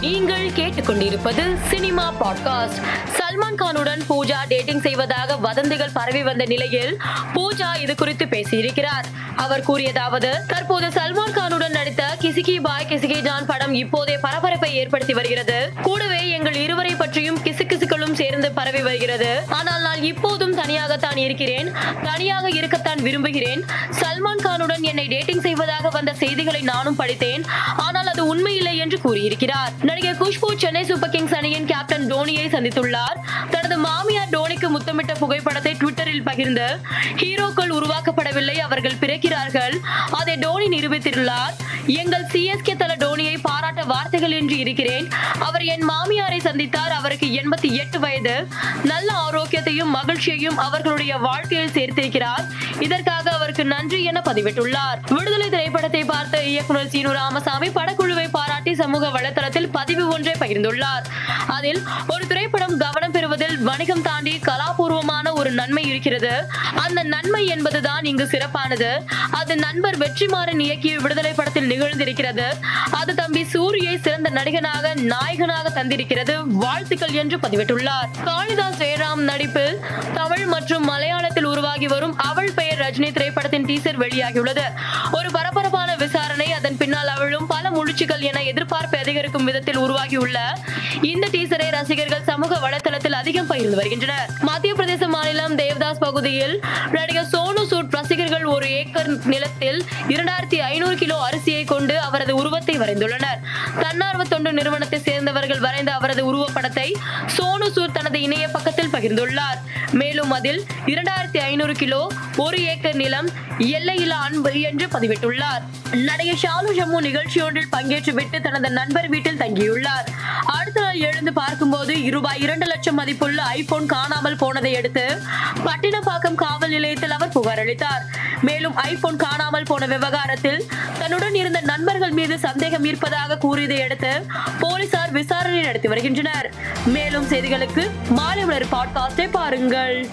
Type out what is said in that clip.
நீங்கள் கேட்டுக்கொண்டிருப்பது cinema podcast. Salman கானுடன் பூஜா டேட்டிங் செய்வதாக வதந்திகள் பரவி வந்த நிலையில் பூஜா இது குறித்து பேசியிருக்கிறார். அவர் கூறியதாவது தற்போது சல்மான் கானுடன் நடித்த கிசிகி பாய் கிசிகி ஜான் படம் இப்போதே பரபரப்பை ஏற்படுத்தி வருகிறது. கூடவே எங்கள் இருவரை பற்றியும் கிசுகிசுக்களும் பரவி வருகிறது. ஆனால் நான் இப்போதும் தனியாகத்தான் இருக்கிறேன். தனியாக இருக்கத்தான் விரும்புகிறேன். சல்மான் கானுடன் என்னை டேட்டிங் செய்வதாக வந்த செய்திகளை நானும் படித்தேன். ஆனால் அது உண்மையில்லை என்று கூறியிருக்கிறார். நடிகை குஷ்பு சென்னை சூப்பர் கிங்ஸ் அணியின் கேப்டன் டோனியை சந்தித்துள்ளார். தனது மாமியார் டோனிக்கு முத்தமிட்ட புகைப்படத்தை ட்விட்டரில் பகிர்ந்து ஹீரோக்கள் உருவாக்கப்படவில்லை அவர்கள் பிறக்கிறார்கள். டோனி நிரூபித்துள்ளார் எங்கள் சிஎஸ்கே தல டோனியை பாராட்ட வார்த்தைகள் என்று இருக்கிறேன். அவர் என் மாமியாரை சந்தித்தார். அவருக்கு எண்பத்தி எட்டு வயது. நல்ல ஆரோக்கியத்தையும் மகிழ்ச்சியையும் அவர்களுடைய வாழ்க்கையில் சேர்த்திருக்கிறார். இதற்காக அவருக்கு நன்றி என பதிவிட்டுள்ளார். விடுதலை திரைப்படத்தை பார்த்த இயக்குனர் சீனு ராமசாமி படக்குழுவை பார்த்து சமூக வலைதளத்தில் பதிவு ஒன்றை பகிர்ந்துள்ளார். அதில் ஒரு திரைப்படம் கவனம் பெறுவதில் வணிகம் தாண்டி கலாபூர்வமான ஒரு நன்மை இருக்கிறது. அந்த நன்மை என்பதுதான் இங்கு சிறப்பானது. அது நண்பர் வெற்றிமாறன் இயக்கிய விடுதலை படத்தில் நிகழ்ந்திருக்கிறது. அது தம்பி சூரியை சிறந்த நடிகனாக நாயகனாக தந்திருக்கிறது வாழ்த்துக்கள் என்று பதிவிட்டுள்ளார். காளிதாஸ் ஜெயராம் நடிப்பில் தமிழ் மற்றும் மலையாளத்தில் உருவாகி வரும் அவள் பெயர் ரஜினி திரைப்படத்தின் டீசர் வெளியாகியுள்ளது. ஒரு பரபரப்பான விசாரணை அதன் பின்னால் அவளும் பல என எதிர்பார்ப்பை அதிகரிக்கும் விதத்தில் உருவாகியுள்ள இந்த டீசரை ரசிகர்கள் சமூக வலைதளத்தில் அதிகம் பகிர்ந்து வருகின்றனர். மத்திய பிரதேச மாநிலம் தேவதாஸ் பகுதியில் நடிகர் சோனு சூட் ரசிகர்கள் ஒரு ஏக்கர் நிலத்தில் இரண்டாயிரத்தி ஐநூறு கிலோ அரிசியை கொண்டு அவரது உருவத்தை வரைந்துள்ளனர். தன்னார்வ தொண்டு நிறுவனத்தை சேர்ந்தவர்கள் வரைந்த அவரது உருவப்படத்தை சோனு சூட் தனது இணைய பக்கத்தில் பகிர்ந்துள்ளார். மேலும் அதில் இரண்டாயிரத்தி ஐநூறு கிலோ ஒரு ஏக்கர் நிலம் எல்லையில்லா அன்பு என்று பதிவிட்டுள்ளார். நடிகை ஷாலு ஜம்மு நிகழ்ச்சி ஒன்றில் பங்கேற்றுவிட்டு தனது நண்பர் வீட்டில் தங்கியுள்ளார். எழுந்து பார்க்கும்போது ரூபாய் இரண்டு லட்சம் மதிப்புள்ள ஐபோன் காணாமல் போனதை அடுத்து பட்டினப்பாக்கம் காவல் நிலையத்தில் அவர் புகார் அளித்தார். மேலும் ஐபோன் காணாமல் போன விவகாரத்தில் தன்னுடன் இருந்த நண்பர்கள் மீது சந்தேகம் இருப்பதாக கூறியதை அடுத்து போலீசார் விசாரணை நடத்தி வருகின்றனர். மேலும் செய்திகளுக்கு மாலை மலர் பாட்காஸ்டை பாருங்கள்.